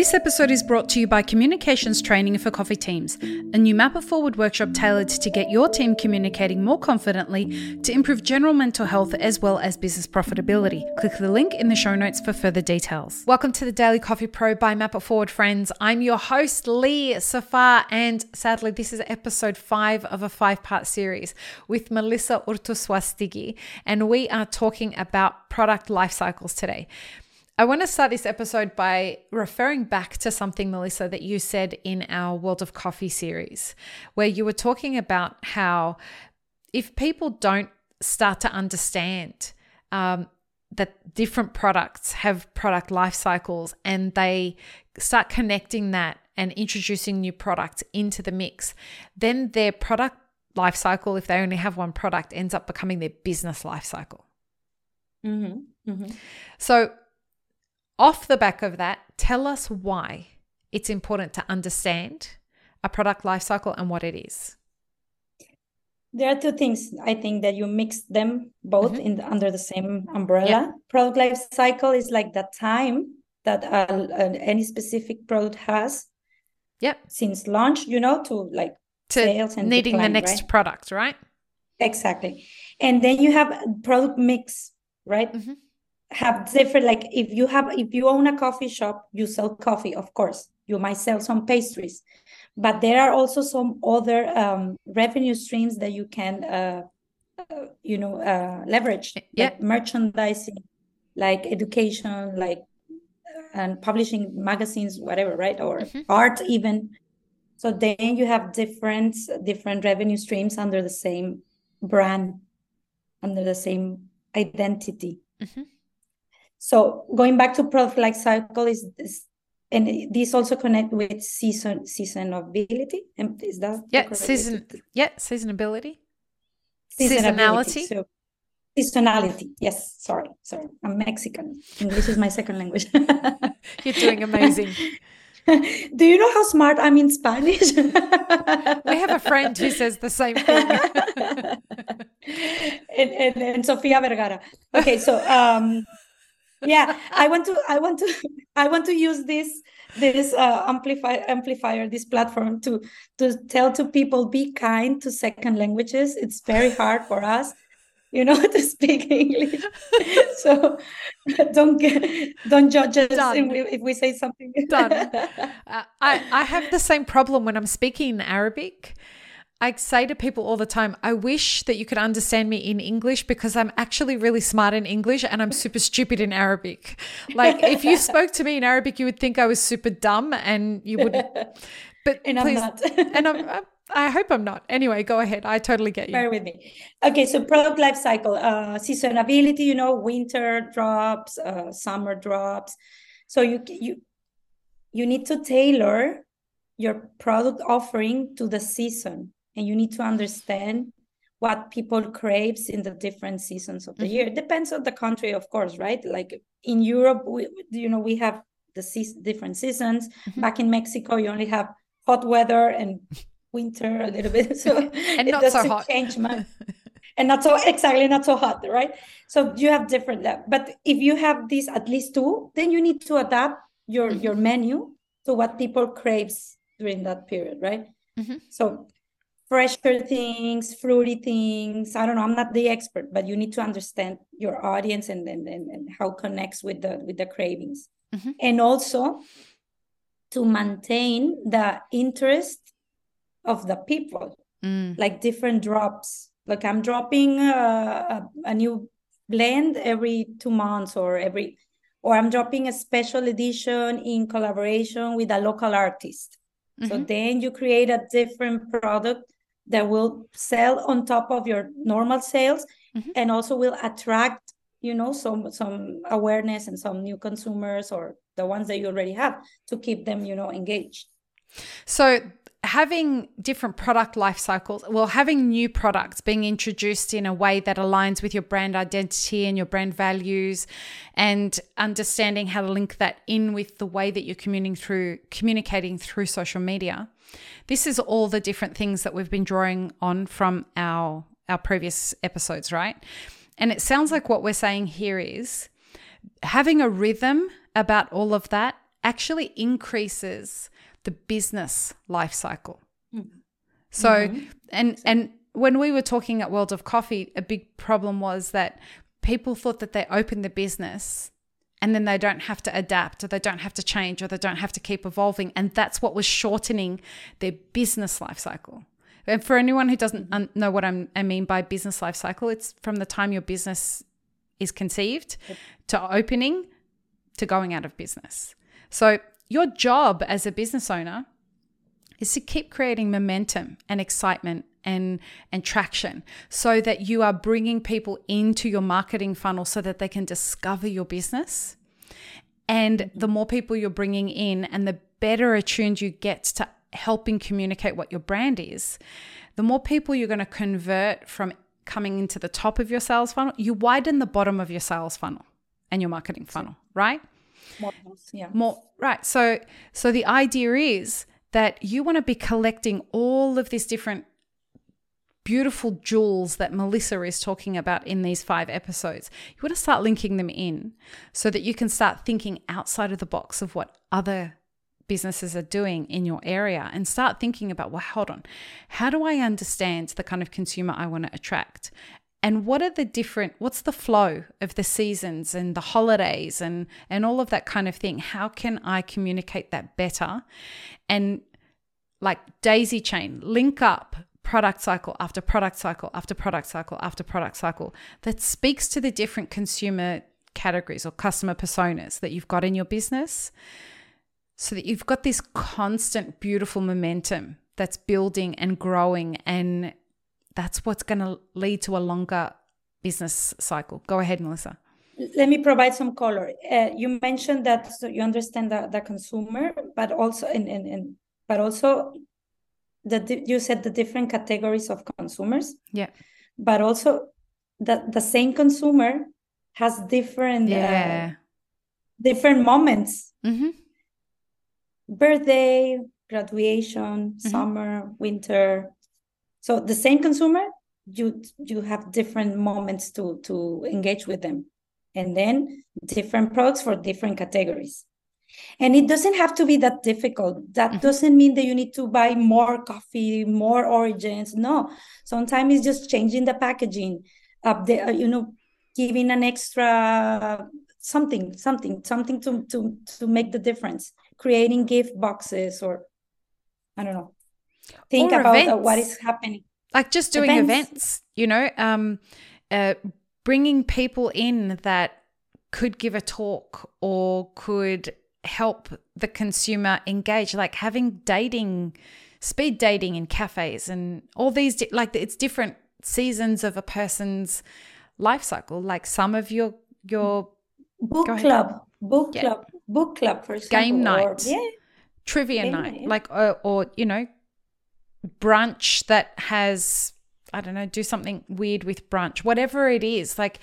This episode is brought to you by Communications Training for Coffee Teams, a new Map It Forward workshop tailored to get your team communicating more confidently to improve general mental health as well as business profitability. Click the link in the show notes for further details. Welcome to the Daily Coffee Pro by Map It Forward, friends. I'm your host, Lee Safar, and sadly, this is episode five of a five part series with Melissa Urtuswastigi, and we are talking about product life cycles today. I want to start this episode by referring back to something, Melissa, that you said in our World of Coffee series, where you were talking about how if people don't start to understand um, that different products have product life cycles and they start connecting that and introducing new products into the mix, then their product life cycle, if they only have one product, ends up becoming their business life cycle. Mm-hmm. Mm-hmm. So, off the back of that, tell us why it's important to understand a product lifecycle and what it is. There are two things I think that you mix them both mm-hmm. in the, under the same umbrella. Yeah. Product life cycle is like the time that uh, uh, any specific product has. Yep. Since launch, you know, to like to sales and needing decline, the next right? product, right? Exactly. And then you have product mix, right? Mm-hmm have different like if you have if you own a coffee shop you sell coffee of course you might sell some pastries but there are also some other um, revenue streams that you can uh, uh, you know uh, leverage yeah. like merchandising like education like and publishing magazines whatever right or mm-hmm. art even so then you have different different revenue streams under the same brand under the same identity mm-hmm. So going back to product life cycle is this, and this also connect with season seasonability. And is that yeah season yeah seasonability seasonality. So, seasonality. Yes. Sorry. Sorry. I'm Mexican. English is my second language. You're doing amazing. Do you know how smart I'm in Spanish? we have a friend who says the same thing. and, and, and Sofia Vergara. Okay, so um, yeah i want to i want to i want to use this this uh, amplifier amplifier this platform to to tell to people be kind to second languages. It's very hard for us you know to speak english. So don't get don't judge us if, if we say something. Done. Uh, i i have the same problem when i'm speaking in arabic I say to people all the time, I wish that you could understand me in English because I'm actually really smart in English and I'm super stupid in Arabic. Like if you spoke to me in Arabic, you would think I was super dumb and you wouldn't. But and please, I'm not. and I'm, I hope I'm not. Anyway, go ahead. I totally get you. Bear with me. Okay, so product life cycle, uh, seasonability. You know, winter drops, uh, summer drops. So you you you need to tailor your product offering to the season and you need to understand what people craves in the different seasons of the mm-hmm. year it depends on the country of course right like in europe we, you know we have the se- different seasons mm-hmm. back in mexico you only have hot weather and winter a little bit so and not so hot change much and not so exactly not so hot right so you have different but if you have these at least two then you need to adapt your mm-hmm. your menu to what people craves during that period right mm-hmm. so fresher things, fruity things. I don't know. I'm not the expert, but you need to understand your audience and and, and, and how connects with the with the cravings. Mm-hmm. And also to maintain the interest of the people, mm. like different drops. Like I'm dropping a, a, a new blend every two months or every or I'm dropping a special edition in collaboration with a local artist. Mm-hmm. So then you create a different product that will sell on top of your normal sales mm-hmm. and also will attract you know some some awareness and some new consumers or the ones that you already have to keep them you know engaged so having different product life cycles well having new products being introduced in a way that aligns with your brand identity and your brand values and understanding how to link that in with the way that you're communicating through communicating through social media this is all the different things that we've been drawing on from our our previous episodes, right? And it sounds like what we're saying here is having a rhythm about all of that actually increases the business life cycle. Mm-hmm. So, mm-hmm. and and when we were talking at World of Coffee, a big problem was that people thought that they opened the business and then they don't have to adapt or they don't have to change or they don't have to keep evolving and that's what was shortening their business life cycle. And for anyone who doesn't mm-hmm. know what I'm, i mean by business life cycle, it's from the time your business is conceived yep. to opening to going out of business. So, your job as a business owner is to keep creating momentum and excitement and and traction so that you are bringing people into your marketing funnel so that they can discover your business. And the more people you're bringing in and the better attuned you get to helping communicate what your brand is the more people you're going to convert from coming into the top of your sales funnel you widen the bottom of your sales funnel and your marketing funnel right more, yeah. more right so so the idea is that you want to be collecting all of these different beautiful jewels that Melissa is talking about in these five episodes. You want to start linking them in so that you can start thinking outside of the box of what other businesses are doing in your area and start thinking about, well, hold on, how do I understand the kind of consumer I want to attract? And what are the different what's the flow of the seasons and the holidays and and all of that kind of thing? How can i communicate that better? And like daisy chain link up product cycle after product cycle after product cycle after product cycle that speaks to the different consumer categories or customer personas that you've got in your business. So that you've got this constant beautiful momentum that's building and growing and that's what's going to lead to a longer business cycle. Go ahead, Melissa. Let me provide some color. Uh, you mentioned that so you understand the, the consumer, but also in, in, in but also that you said the different categories of consumers. Yeah. But also that the same consumer has different uh, yeah. Uh, different moments. Mm-hmm. Birthday, graduation, mm-hmm. summer, winter, so the same consumer, you you have different moments to to engage with them, and then different products for different categories. And it doesn't have to be that difficult. That mm-hmm. doesn't mean that you need to buy more coffee, more origins. No, sometimes it's just changing the packaging, up the uh, you know, giving an extra something, something, something to to to make the difference. Creating gift boxes or I don't know think or about uh, what is happening. Like just doing events, events you know um uh, bringing people in that could give a talk or could help the consumer engage like having dating speed dating in cafes and all these di- like it's different seasons of a person's life cycle. Like some of your your book club book yeah. club book club for example game night. or, yeah. Trivia game night, night yeah. like or, or you know brunch that has I don't know, do something weird with brunch, whatever it is. Like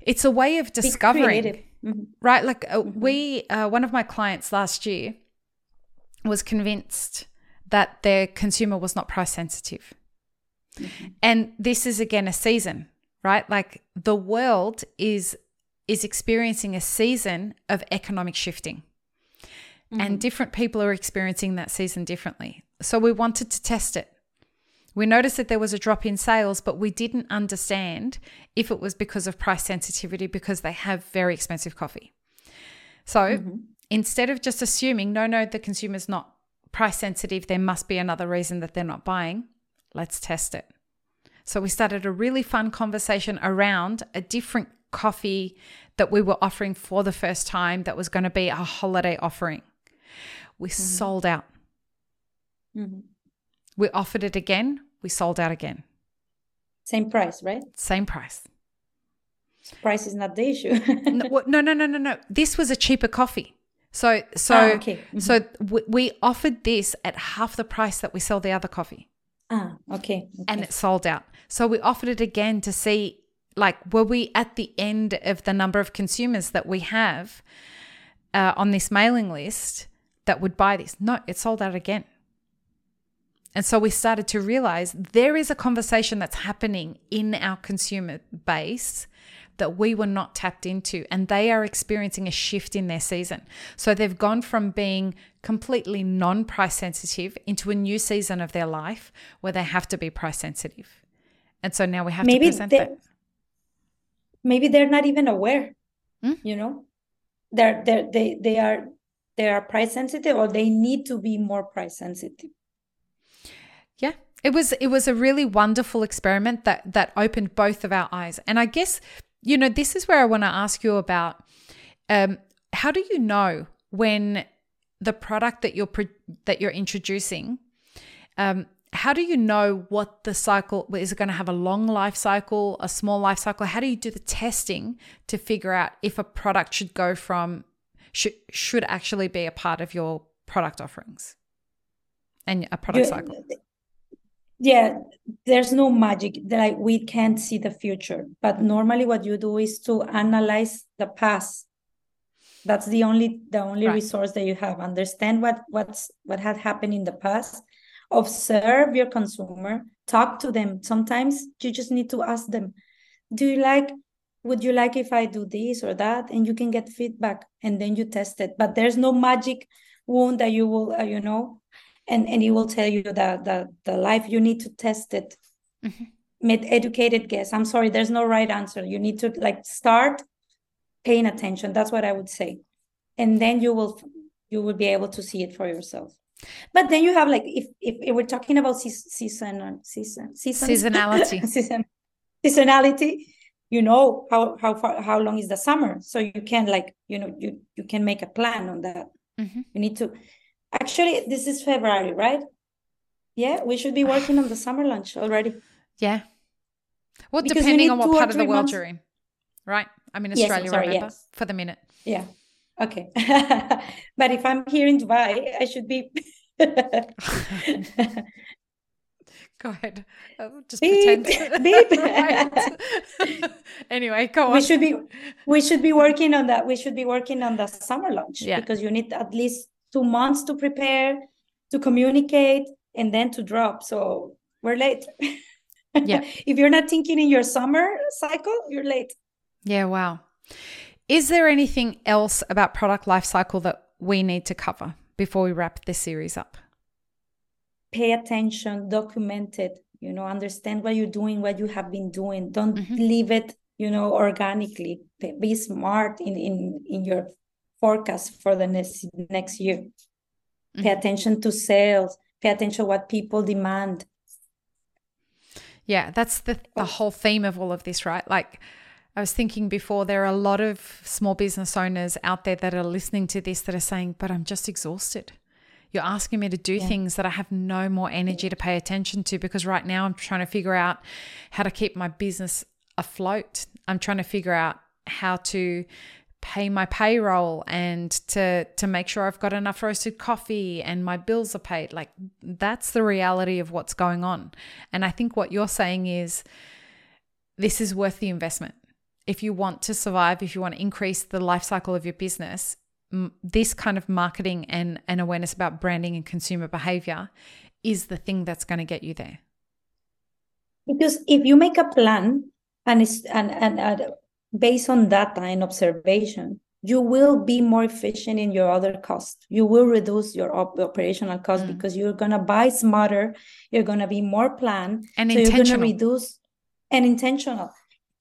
it's a way of discovering, mm-hmm. right? Like uh, mm-hmm. we, uh, one of my clients last year was convinced that their consumer was not price sensitive. Mm-hmm. And this is again a season, right? Like the world is is experiencing a season of economic shifting. And mm-hmm. different people are experiencing that season differently. So we wanted to test it. We noticed that there was a drop in sales, but we didn't understand if it was because of price sensitivity because they have very expensive coffee. So mm-hmm. instead of just assuming, no, no, the consumer's not price sensitive, there must be another reason that they're not buying, let's test it. So we started a really fun conversation around a different coffee that we were offering for the first time that was going to be a holiday offering. We mm-hmm. sold out. Mm-hmm. We offered it again. We sold out again. Same price, right? Same price. Price is not the issue. no, no, no, no, no, no. This was a cheaper coffee. So, so, ah, okay. Mm-hmm. so w- we offered this at half the price that we sell the other coffee. Ah, okay. okay. And it sold out. So we offered it again to see, like, were we at the end of the number of consumers that we have uh, on this mailing list that would buy this? No, it sold out again. And so we started to realize there is a conversation that's happening in our consumer base that we were not tapped into, and they are experiencing a shift in their season. So they've gone from being completely non price sensitive into a new season of their life where they have to be price sensitive. And so now we have maybe to present that. Maybe they're not even aware, mm? you know, they're, they're, they, they are they are price sensitive or they need to be more price sensitive yeah. It was it was a really wonderful experiment that that opened both of our eyes. And i guess you know this is where i want to ask you about um, how do you know when the product that you're that you're introducing um, how do you know what the cycle is it going to have a long life cycle a small life cycle? How do you do the testing to figure out if a product should go from should should actually be a part of your product offerings and a product cycle yeah there's no magic like we can't see the future but normally what you do is to analyze the past that's the only the only right. resource that you have understand what what's what had happened in the past observe your consumer talk to them sometimes you just need to ask them do you like would you like if I do this or that? And you can get feedback and then you test it. But there's no magic wound that you will, uh, you know, and, and it will tell you that the, the life you need to test it. Mm-hmm. Make educated guess. I'm sorry, there's no right answer. You need to like start paying attention. That's what I would say. And then you will you will be able to see it for yourself. But then you have like if if, if we're talking about season season season seasonality season seasonality you know how how far how long is the summer so you can like you know you you can make a plan on that mm-hmm. you need to actually this is february right yeah we should be working on the summer lunch already yeah well because depending on what part of the world months. you're in right i'm in australia yes, sorry, remember yes. for the minute yeah okay but if i'm here in dubai i should be Go ahead. I'll just beep, pretend. Beep. anyway, go on. We should be we should be working on that. We should be working on the summer launch yeah. because you need at least two months to prepare, to communicate, and then to drop. So we're late. Yeah. if you're not thinking in your summer cycle, you're late. Yeah, wow. Is there anything else about product life cycle that we need to cover before we wrap this series up? pay attention, document it, you know, understand what you're doing, what you have been doing. Don't mm-hmm. leave it, you know, organically. Be smart in in in your forecast for the next next year. Mm-hmm. Pay attention to sales. Pay attention to what people demand. Yeah, that's the the whole theme of all of this, right? Like I was thinking before, there are a lot of small business owners out there that are listening to this that are saying, but I'm just exhausted. You're asking me to do yeah. things that I have no more energy to pay attention to because right now I'm trying to figure out how to keep my business afloat. I'm trying to figure out how to pay my payroll and to to make sure I've got enough roasted coffee and my bills are paid. Like that's the reality of what's going on. And I think what you're saying is this is worth the investment. If you want to survive, if you want to increase the life cycle of your business, this kind of marketing and, and awareness about branding and consumer behavior is the thing that's going to get you there. Because if you make a plan and it's and, and uh, based on data and observation, you will be more efficient in your other costs. You will reduce your op- operational cost mm. because you're gonna buy smarter. You're gonna be more planned, and so you're gonna reduce and intentional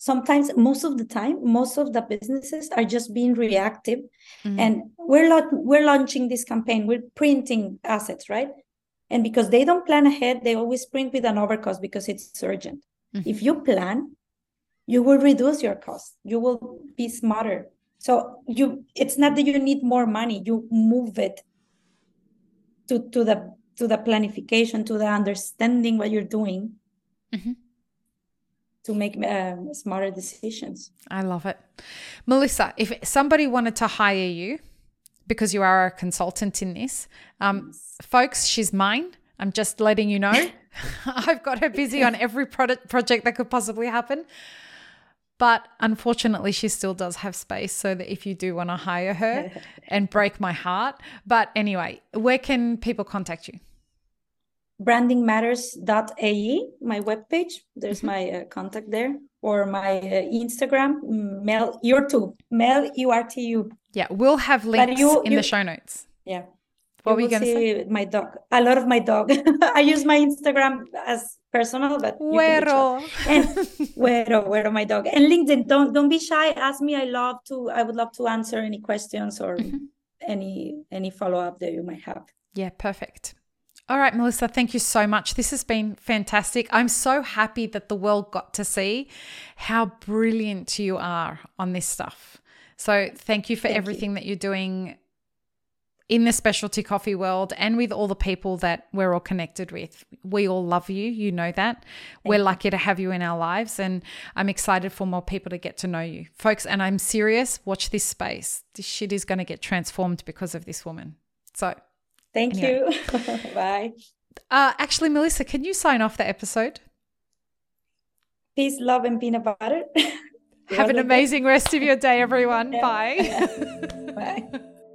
sometimes most of the time most of the businesses are just being reactive mm-hmm. and we're not we're launching this campaign we're printing assets right and because they don't plan ahead they always print with an overcost because it's urgent mm-hmm. if you plan you will reduce your cost you will be smarter so you it's not that you need more money you move it to to the to the planification to the understanding what you're doing mm-hmm to make um, smarter decisions. I love it. Melissa, if somebody wanted to hire you, because you are a consultant in this, um, yes. folks, she's mine. I'm just letting you know. I've got her busy on every product project that could possibly happen. But unfortunately, she still does have space so that if you do want to hire her and break my heart. But anyway, where can people contact you? brandingmatters.ae, my webpage. There's mm-hmm. my uh, contact there. or my uh, Instagram, mm, Mel Urtu, Mel U R T U. Yeah, we'll have links you, in you, the show notes. Yeah. What you were you going to say? My dog. A lot of my dog. I use my Instagram as personal, but Güero. and Güero, Güero, my dog. And LinkedIn. Don't don't be shy. Ask me. I love to. I would love to answer any questions or mm-hmm. any any follow up that you might have. Yeah, perfect. All right, Melissa, thank you so much. This has been fantastic. I'm so happy that the world got to see how brilliant you are on this stuff. So, thank you for thank everything you. that you're doing in the specialty coffee world and with all the people that we're all connected with. We all love you. You know that. Thank we're lucky to have you in our lives. And I'm excited for more people to get to know you. Folks, and I'm serious, watch this space. This shit is going to get transformed because of this woman. So, thank anyway. you. Bye. Uh, actually, Melissa, can you sign off the episode? Peace, love, and peanut butter. Have an amazing rest of your day, everyone. Bye. Bye.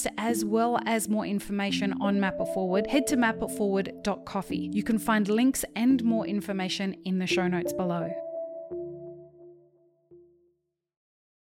podcast as well as more information on Map It Forward, head to mapitforward.coffee. You can find links and more information in the show notes below.